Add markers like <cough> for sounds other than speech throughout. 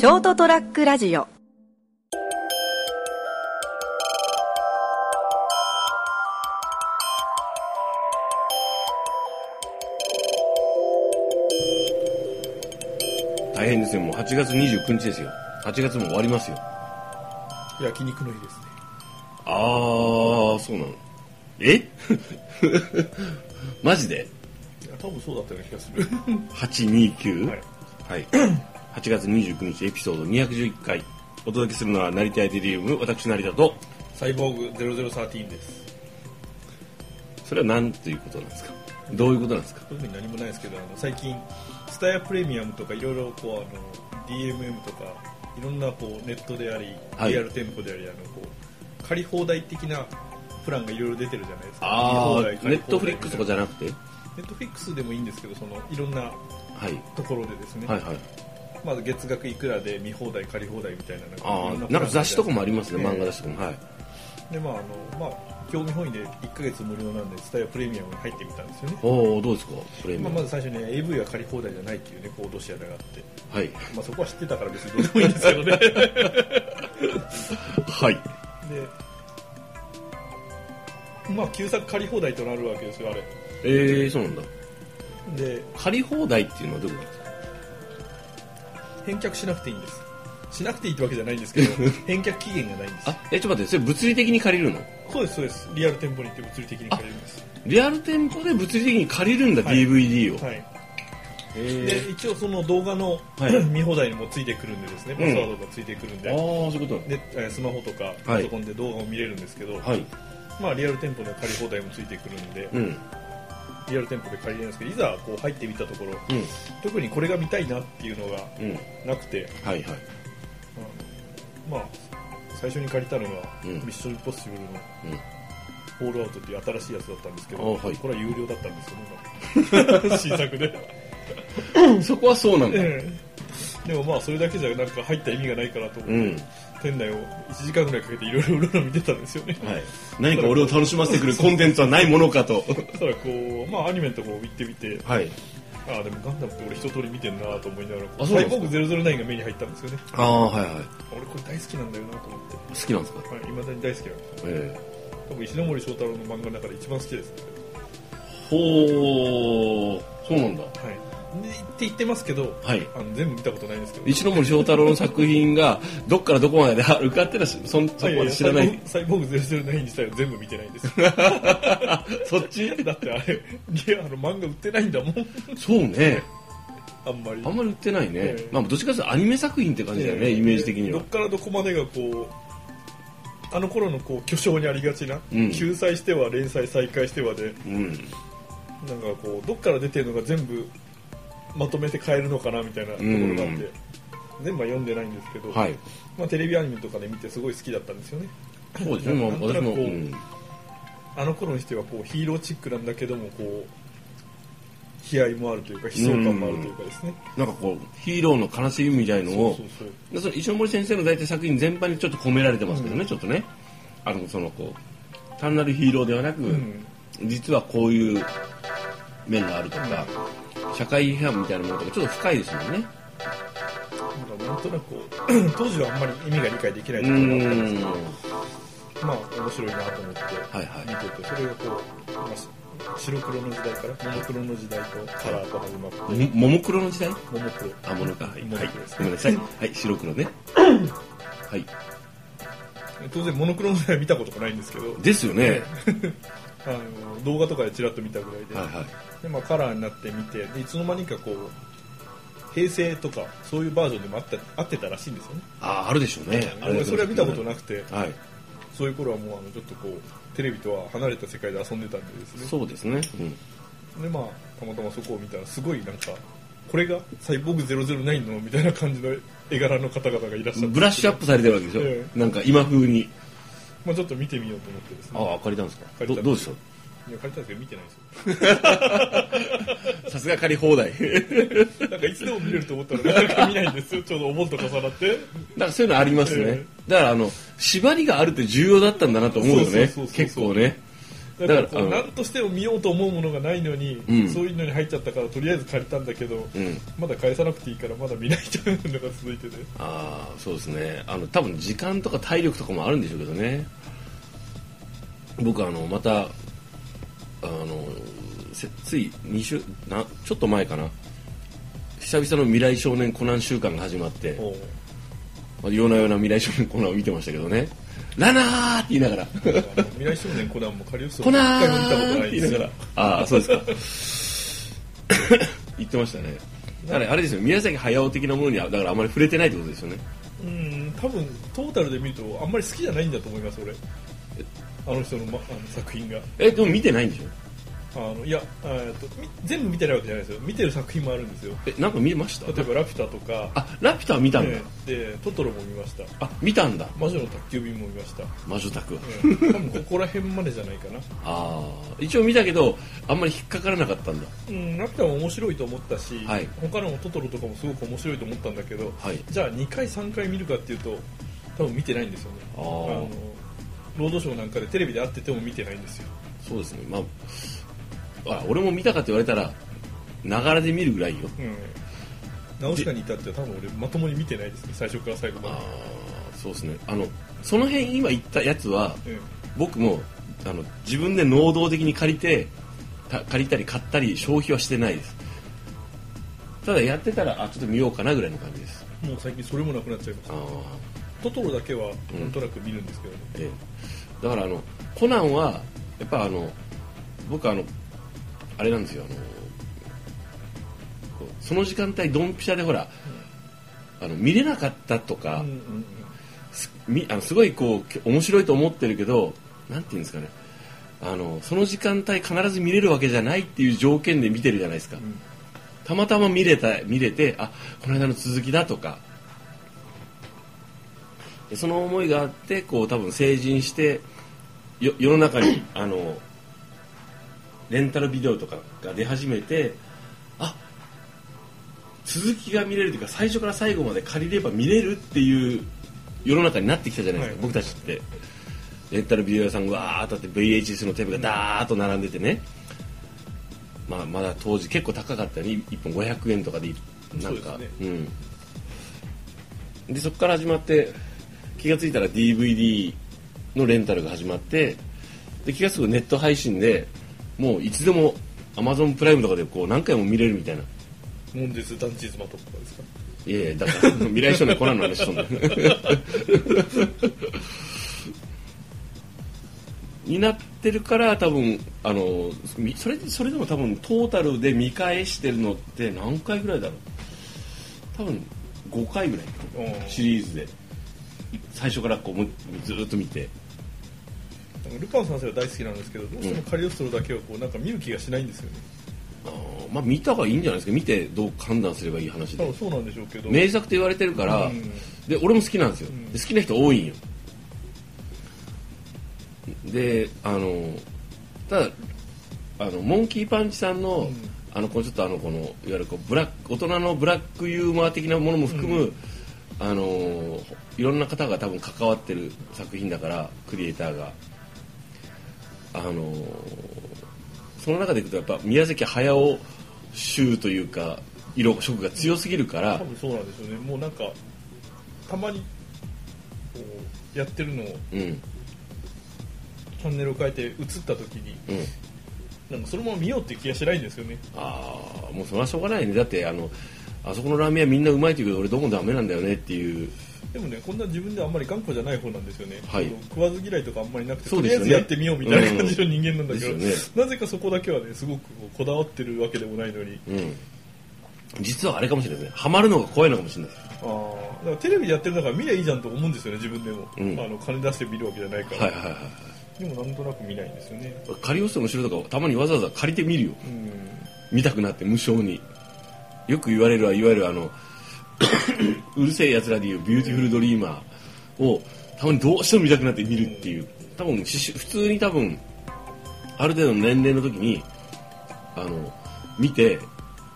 ショートトラックラジオ。大変ですよ。もう8月29日ですよ。8月も終わりますよ。焼肉の日ですね。ああそうなの。え？<laughs> マジで？いや多分そうだったような気がする ?829? はい。はい、8月29日エピソード211回お届けするのは成田エデリウム私成田とサイボーグ0013です。それは何ということなんですか？どういうことなんですか？特に何もないですけどあの最近スタヤプレミアムとかいろいろこうあの DMM とかいろんなこうネットであり、はい。リアル店舗でありあのこう借り放題的なプランがいろいろ出てるじゃないですか。ああネットフリックスとかじゃなくて？ネットフリックスでもいいんですけどそのいろんなはい。ところでですね、はいはいまず月額いくらで見放題借り放題みたいななんかああなんか雑誌とかもありますねええ漫画雑誌とかも。はい。でまああのまあ興味本位で1ヶ月無料なんでスタヤプレミアムに入ってみたんですよね。おおどうですかプレミまあ、アム。まず最初に AV は借り放題じゃないっていうねこう脅し屋があって、はい。まあ、そこは知ってたから別にどうでもいいんですけどね。<laughs> はい。でまあ旧作借り放題となるわけですよあれ。えー、そうなんだ。で借り放題っていうのはどういうことですか？返却しなくていいんです。しなくていいってわけじゃないんですけど <laughs> 返却期限がないんです。あえちょっと待ってそれ物理的に借りるの？そうですそうです。リアル店舗に行って物理的に借りるんです。リアル店舗で物理的に借りるんだ、はい。DVD を、はい。へで一応その動画の、はい。<coughs> 見放題にもついてくるんでですねパスワードがついてくるんで、ああそういうことでえースマホとかはい。パソコンで動画を見れるんですけど、はい。まあリアル店舗の借り放題もついてくるんで、うんリアル店舗で借りれるんですけどいざこう入ってみたところうん。特にこれが見たいなっていうのがうん。なくて、はいはい。まあ最初に借りたのが、うん。ミッションインポッシブルのうん。ホールアウトっていう新しいやつだったんですけど、あはい。これは有料だったんですよね新作で、<laughs> そこはそうなんだ。ええでもまあそれだけじゃなんか入った意味がないかなと思って、うん店内を1時間ぐらいかけていろいろ見てたんですよね。はい。何か俺を楽しませてくるコンテンツはないものかと。そしたらこうまあアニメのとこ行ってみて。はい。ああでもガンダムって俺一通り見てんなと思いながらあそうなんですか？サイボーグ009が目に入ったんですよね。ああはいはい。俺これ大好きなんだよなと思って。好きなんですか？はい、未だに大好きなんですえ。多分石ノ森章太郎の漫画の中で一番好きです、えほうそうなんだ。はい、でって言ってますけどはい。あの全部見たことないんですけど。石ノ森章太郎の作品がどっからどこまであるかってのはそこまで知らない。サイボーグサイボーグ009自体は全部見てないんです <laughs> そっち？だってあれリアあの漫画売ってないんだもん。そうね。あんまり。あんまり売ってないね、ええ。まあどっちかというとアニメ作品って感じだよね、ええ。イメージ的には。どっからどこまでがこうあの頃のこう巨匠にありがちな、うん。救済しては連載再開してはで。うん。なんかこうどっから出てるのが全部まとめて変えるのかなみたいなところがあって、うん。全部は読んでないんですけど、はい。まあ、テレビアニメとかで見てすごい好きだったんですよね。そうですね、まあ、私も、ううん。あの頃にしてはこうヒーローチックなんだけどもこう悲哀もあるというか悲壮感もあるというかですね、なんかこうヒーローの悲しみみたいのをその石ノ森先生の大体作品全般にちょっと込められてますけどね、ちょっとね。あのそのこう単なるヒーローではなく、うん。実はこういう面があるとか、社会批判みたいなものとかちょっと深いですもんね。なんかなんとなく <clears throat> 当時はあんまり意味が理解できないうとーころがあったんですんけどまあ面白いなと思ってはいはい。見ててそれがこう、まあし白黒の時代からモノクロの時代とカラーと始まって。もももクロの時代？モモクロ。あものかはい、はい。ごめんなさい。はい。白黒ね。はい。当然モノクロの時代は見たことがないんですけど。ですよねあの動画とかでちらっと見たぐらいで,、はいはい。でまあ、カラーになって見てでいつの間にかこう平成とかそういうバージョンでもあったあってたらしいんですよね。ああるでしょうね。俺それは見たことななくてはい。そういう頃はもうあのちょっとこうテレビとは離れた世界で遊んでたんでですね。そうですね、うん、でまあたまたまそこを見たらすごいなんかこれがサイボーグ009のみたいな感じの絵柄の方々がいらっしゃって。ブラッシュアップされてるわけでしょ、え。なんか今風にまあ、ちょっと見てみようと思ってですね。ああ借りたんですか？借りたどどうでしたいや借りたんですけど見てないですよ。<laughs> さすが借り放題。<laughs> なんかいつでも見れると思ったらなかなか見ないんですよ。ちょうどお盆と重なって。なんかそういうのありますね、えだからあの縛りがあるって重要だったんだなと思うよね。結構ねだからこう何としても見ようと思うものがないのに、うん。そういうのに入っちゃったからとりあえず借りたんだけど、うん。まだ返さなくていいからまだ見ないというのが続いててああそうですね。あの多分時間とか体力とかもあるんでしょうけどね。僕あのまたあのせつい2週なちょっと前かな。久々の未来少年コナン週間が始まって。おう。まあ夜な夜な未来少年コナンを見てましたけどねラナーって言いながら。未来少年コナンも。カリオストコロ一ナ回も見たことーないんですよって言いながら。ああそうですか。<laughs> 言ってましたね。だからあれですよ。宮崎駿的なものにはだからあまり触れてないってことですよね。うん多分トータルで見るとあんまり好きじゃないんだと思います俺。あの人の,、ま、あの作品が。えでも見てないんでしょ？あのいやえーとみ全部見てないわけじゃないですよ。見てる作品もあるんですよ。えなんか見ました？例えば「ラピュタ」とか。あラピュタは見たんだ、ねでトトロも見ました。あ見たんだ。魔女の宅急便も見ました、魔女宅は。うん多分ここら辺までじゃないかな。<laughs> ああ一応見たけどあんまり引っかからなかったんだ。うん、ラピュタも面白いと思ったし、はい。他のトトロとかもすごく面白いと思ったんだけど、はい。じゃあ2回3回見るかっていうと多分見てないんですよね。あー。のロードショーなんかでテレビで会ってても見てないんですよ。そうですね。まああ俺も見たかって言われたらながらで見るぐらいよ。うん。ナウシカに至っては多分俺まともに見てないですね最初から最後まあで。あそうですね。あのその辺今言ったやつはうん。僕もあの自分で能動的に借りてた借りたり買ったり消費はしてないです。ただやってたらあちょっと見ようかなぐらいの感じです。もう最近それもなくなっちゃいましああたトトロだけはなんとなく見るんですけどね、ええ、だからあのコナンはやっぱあの僕あのあれなんですよあのその時間帯ドンピシャでほら、あの見れなかったとか、すみあのすごいこう面白いと思ってるけどなんていうんですかね。あのその時間帯必ず見れるわけじゃないっていう条件で見てるじゃないですか、ん。たまたま見れた見れてあこの間の続きだとか。でその思いがあってこう多分成人してよ世の中にあのレンタルビデオとかが出始めてあ続きが見れるというか最初から最後まで借りれば見れるっていう世の中になってきたじゃないですか、はい。僕たちって。レンタルビデオ屋さんがわーっとあって VHS のテープがダーッと並んでてね、まあ、まだ当時結構高かったね。1本500円とかでなんか。そうですうん。でそこから始まって気がついたら DVD のレンタルが始まってで気が付くとネット配信でもういつでも Amazon プライムとかでこう何回も見れるみたいな。モンデスダンチーズマトとかですか？いやいやだから未来少年コナンの話しとんだよになってるから多分あのみそれそれでも多分トータルで見返してるのって何回ぐらいだろう？多分5回ぐらいうんシリーズで。最初からこうむずーっと見てルパン三世は大好きなんですけどどうしてもカリオストロだけはこうなんか見る気がしないんですよね。あーまあ見た方がいいんじゃないですか。見てどう判断すればいい話で。そうなんでしょうけど。名作と言われてるから、うん。で俺も好きなんですよ、ん。で好きな人多いんよ。であのただあのモンキーパンチさんの、ん。あのこうちょっとあのこのいわゆるこうブラック大人のブラックユーモア的なものも含む、あのいろんな方が多分関わってる作品だからクリエイターがあのその中でいくとやっぱ宮崎駿集というか色色が強すぎるから多分そうなんですよね。もうなんかたまにこうやってるのをうん。チャンネルを変えて映った時にうん。なんかそのまま見ようっていう気がしないんですよね。ああもうそれはしょうがないね。だってあのあそこのラーメン屋みんなうまいって言うけど俺どこもダメなんだよねっていうでもねこんな自分であんまり頑固じゃない方なんですよね、はい。食わず嫌いとかあんまりなくて、ね。とりあえずやってみようみたいな感じの人間なんだけど、うんですなぜかそこだけはねすごくこだわってるわけでもないのに。うん。実はあれかもしれないですね。ハマるのが怖いのかもしれないああだからテレビでやってるんだから見りゃいいじゃんと思うんですよね自分でも、うん。あの金出して見るわけじゃないから、はいはいはいはい。でもなんとなく見ないんですよね。カリオストロの城とかたまにわざわざ借りてみるよ。うん。見たくなって無性に。よく言われるはいわゆるあのうる星やつらでいうビューティフルドリーマーをたまにどうしても見たくなって見るっていう。多分普通に多分ある程度の年齢の時にあの見て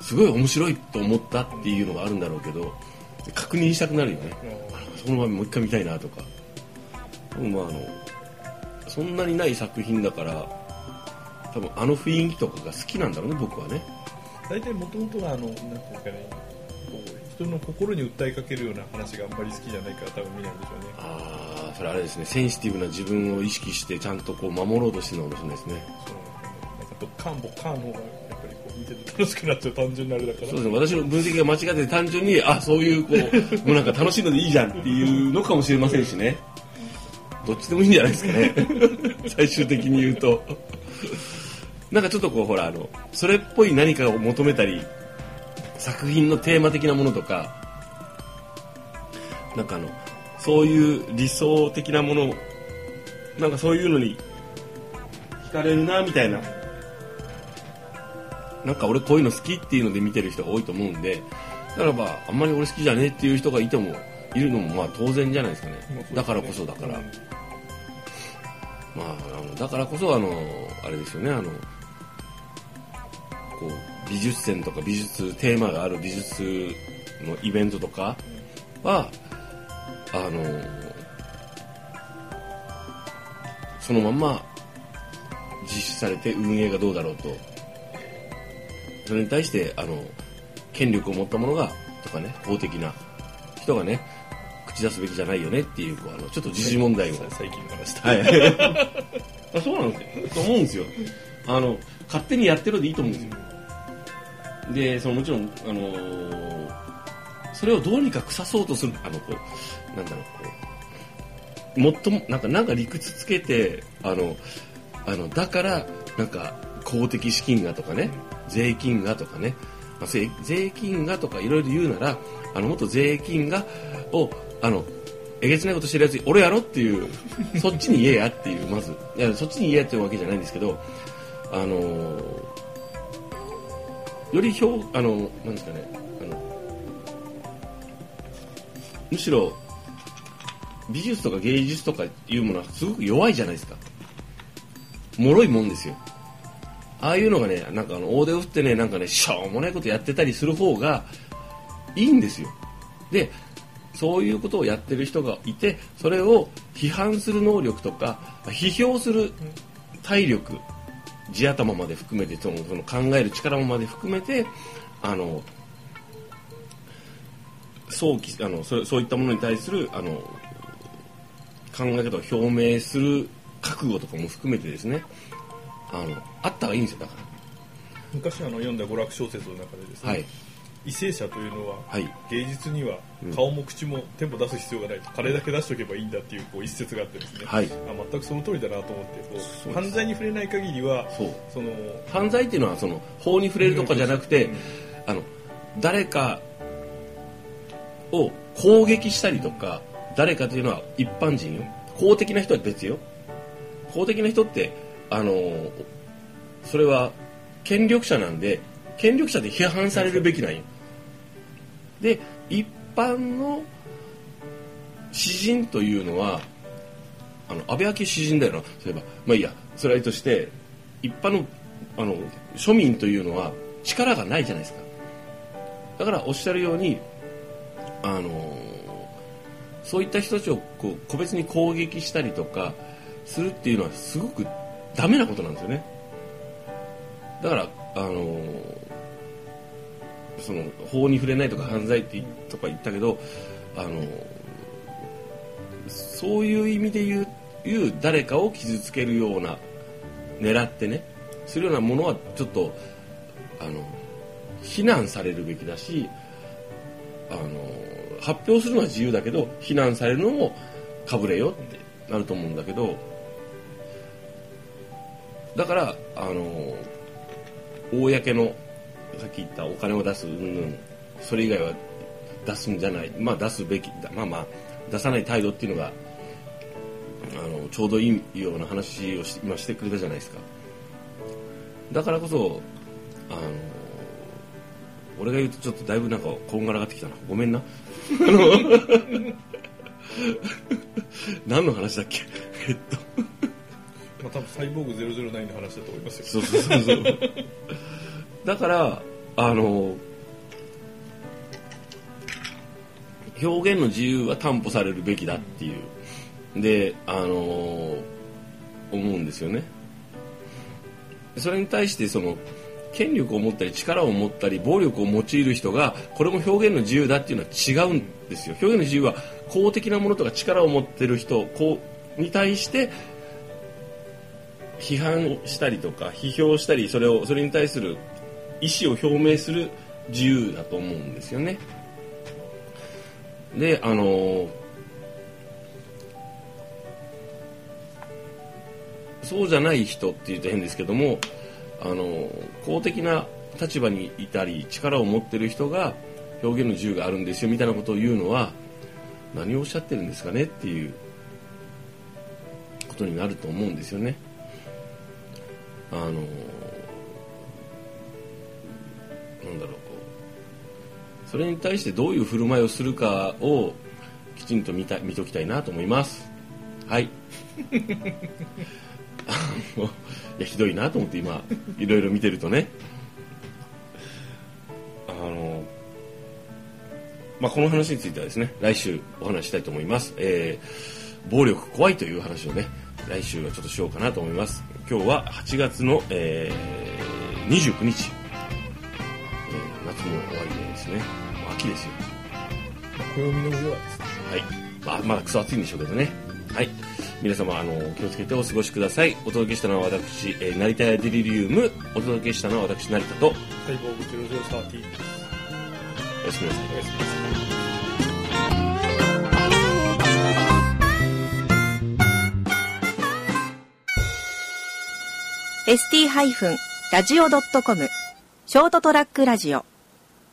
すごい面白いと思ったっていうのがあるんだろうけど確認したくなるよね。そのままもう一回見たいなとか。多分まああのそんなにない作品だから多分あの雰囲気とかが好きなんだろうね僕はね。大体もともとはあのなんていうんですかね人の心に訴えかけるような話があんまり好きじゃないから多分見ないんでしょうね。ああそれあれですね。センシティブな自分を意識してちゃんとこう守ろうとしてるのかもしれないですね。そうなんかドッカンボッカンの方がやっぱりこう見てて楽しくなっちゃう単純なあれだから。そうですね。私の分析が間違ってて単純にあそういうこうもうなんか楽しいのでいいじゃんっていうのかもしれませんしね。どっちでもいいんじゃないですかね。<laughs> 最終的に言うと。なんかちょっとこうほらあのそれっぽい何かを求めたり作品のテーマ的なものとかなんかあのそういう理想的なものなんかそういうのに惹かれるなみたいな。なんか俺こういうの好きっていうので見てる人が多いと思うんでだからまああんまり俺好きじゃねえっていう人がいてもいるのもまあ当然じゃないですかね。だからこそだから、うん。まああのだからこそあのあれですよねあのこう美術展とか美術テーマがある美術のイベントとかはあのそのまんま実施されて運営がどうだろうとそれに対してあの権力を持った者がとかね公的な人がね口出すべきじゃないよねっていうこうあのちょっと時事問題をさ最近の話だはい。<laughs> あそうなんですよ。と思うんですよ。あの、勝手にやってるでいいと思うんですよ。で、そのもちろん、あのーそれをどうにか腐そうとする、あの、こう、なんだろう、こう、もっとも、なんか、なんか理屈つけて、あの、あの、だから、なんか、公的資金がとかね、税金がとかね、まあ、税税金がとかいろいろ言うなら、あの、もっと税金が、を、あの、えげつないことしてるやつ、俺やろっていう、そっちに言えやっていう、まず。いや、そっちに言えやっていうわけじゃないんですけど、あのーより表、あの、なんですかね、あの、むしろ、美術とか芸術とかいうものはすごく弱いじゃないですか。脆いもんですよ。ああいうのがね、なんかあの、大手を振ってね、なんかね、しょうもないことやってたりする方がいいんですよ。で、そういうことをやってる人がいて、それを批判する能力とか、批評する体力、地頭まで含めて、そのその考える力まで含めて、あの、早期、あの、そそういったものに対する、あの、考え方を表明する覚悟とかも含めてですね、あの、あった方がいいんですよ、だか昔あの読んだ娯楽小説の中でですら。ね、はい。為政者というのははい。芸術には顔も口もテンポ出す必要がないと金だけ出しておけばいいんだっていうこう一節があってですね、はい。あ全くその通りだなと思って犯罪に触れない限りはその犯罪っていうのは、その、法に触れるとかじゃなくて、あの誰かを攻撃したりとか誰かというのは一般人よ。公的な人は別よ。公的な人ってあのそれは権力者なんで権力者で批判されるべきなんよで一般の詩人というのはあの安倍昭詩人だよな。そういえばまあいいやそれはいいとして一般のあの庶民というのは力がないじゃないですか。だからおっしゃるようにあのそういった人たちをこう個別に攻撃したりとかするっていうのはすごくダメなことなんですよね。だからあのその法に触れないとか犯罪ってとか言ったけどあのそういう意味で言う言う誰かを傷つけるような狙ってねするようなものはちょっとあの非難されるべきだしあの発表するのは自由だけど非難されるのもかぶれよってなると思うんだけどだからあの公のさっき言ったお金を出す云々それ以外は出すんじゃない。まあ出すべきだまあまあ出さない態度っていうのがあのちょうどいいような話をし今してくれたじゃないですか。だからこそあの俺が言うとちょっとだいぶなんかこんがらがってきたな。ごめんな。<laughs> 何の話だっけ？えっと。まあ、多分サイボーグ009の話だと思いますよ。そうそうそうそうだからあの表現の自由は担保されるべきだっていう。であの思うんですよね。それに対してその権力を持ったり力を持ったり暴力を用いる人がこれも表現の自由だっていうのは違うんですよ。表現の自由は公的なものとか力を持ってる人こうに対して批判したりとか批評したりそれをそれに対する意思を表明する自由だと思うんですよね。であのそうじゃない人っていうと変ですけどもあの公的な立場にいたり力を持ってる人が表現の自由があるんですよみたいなことを言うのは何をおっしゃってるんですかねっていうことになると思うんですよね。あのなんだろうこう。それに対してどういう振る舞いをするかをきちんと見た見ときたいなと思います。はい。<laughs> いやひどいなと思って今いろいろ見てるとね。あのまあこの話についてはですね来週お話ししたいと思います、えー、暴力怖いという話をね来週はちょっとしようかなと思います。今日は8月の、えー、29日、ー、夏も終わりでですね。もう秋ですよ。暦の上はですね。はい、まあ、まだクソ暑いんでしょうけどね。はい。皆様あの気をつけてお過ごしください。お届けしたのは私、えー、成田屋デリリウム。お届けしたのは私成田と。サイボーグ0030ですおやす。みなさいおやす。みなさいー ST-radio.com ショートトラックラジオ。